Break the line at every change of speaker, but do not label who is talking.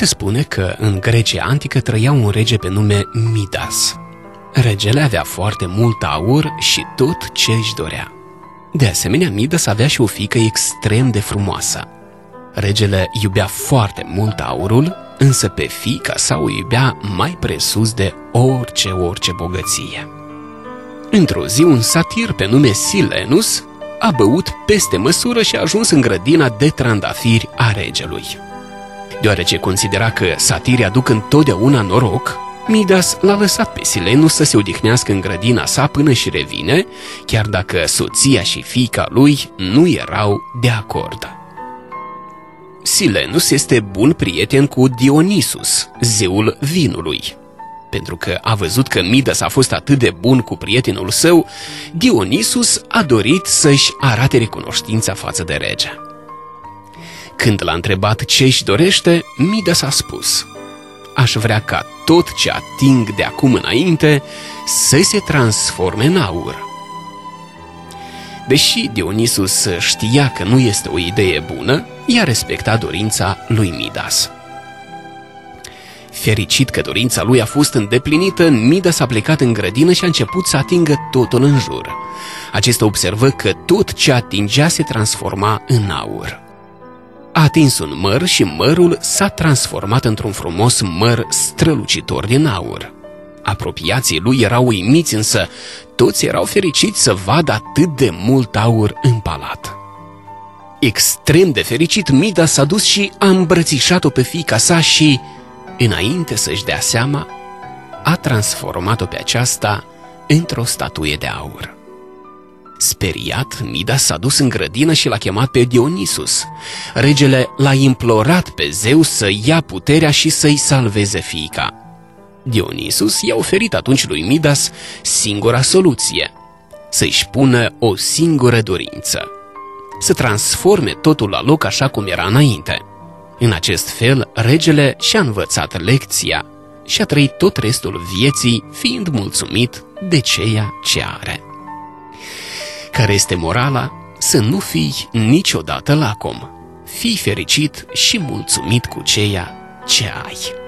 Se spune că în Grecia antică trăia un rege pe nume Midas. Regele avea foarte mult aur și tot ce își dorea. De asemenea, Midas avea și o fică extrem de frumoasă. Regele iubea foarte mult aurul, însă pe fica sa o iubea mai presus de orice, orice bogăție. Într-o zi, un satir pe nume Silenus a băut peste măsură și a ajuns în grădina de trandafiri a regelui. Deoarece considera că satirii aduc întotdeauna noroc, Midas l-a lăsat pe Silenus să se odihnească în grădina sa până și revine, chiar dacă soția și fiica lui nu erau de acord. Silenus este bun prieten cu Dionisus, zeul vinului. Pentru că a văzut că Midas a fost atât de bun cu prietenul său, Dionisus a dorit să-și arate recunoștința față de rege. Când l-a întrebat ce își dorește, Midas a spus Aș vrea ca tot ce ating de acum înainte să se transforme în aur. Deși Dionisus știa că nu este o idee bună, i-a respectat dorința lui Midas. Fericit că dorința lui a fost îndeplinită, Midas a plecat în grădină și a început să atingă totul în jur. Acesta observă că tot ce atingea se transforma în aur. A atins un măr și mărul s-a transformat într-un frumos măr strălucitor din aur. Apropiații lui erau uimiți, însă toți erau fericiți să vadă atât de mult aur în palat. Extrem de fericit, Mida s-a dus și a îmbrățișat-o pe fica sa și, înainte să-și dea seama, a transformat-o pe aceasta într-o statuie de aur. Speriat, Midas s-a dus în grădină și l-a chemat pe Dionisus. Regele l-a implorat pe zeu să ia puterea și să-i salveze fiica. Dionisus i-a oferit atunci lui Midas singura soluție, să-și pună o singură dorință, să transforme totul la loc așa cum era înainte. În acest fel, regele și-a învățat lecția și a trăit tot restul vieții fiind mulțumit de ceea ce are. Care este morala? Să nu fii niciodată lacom. Fii fericit și mulțumit cu ceea ce ai.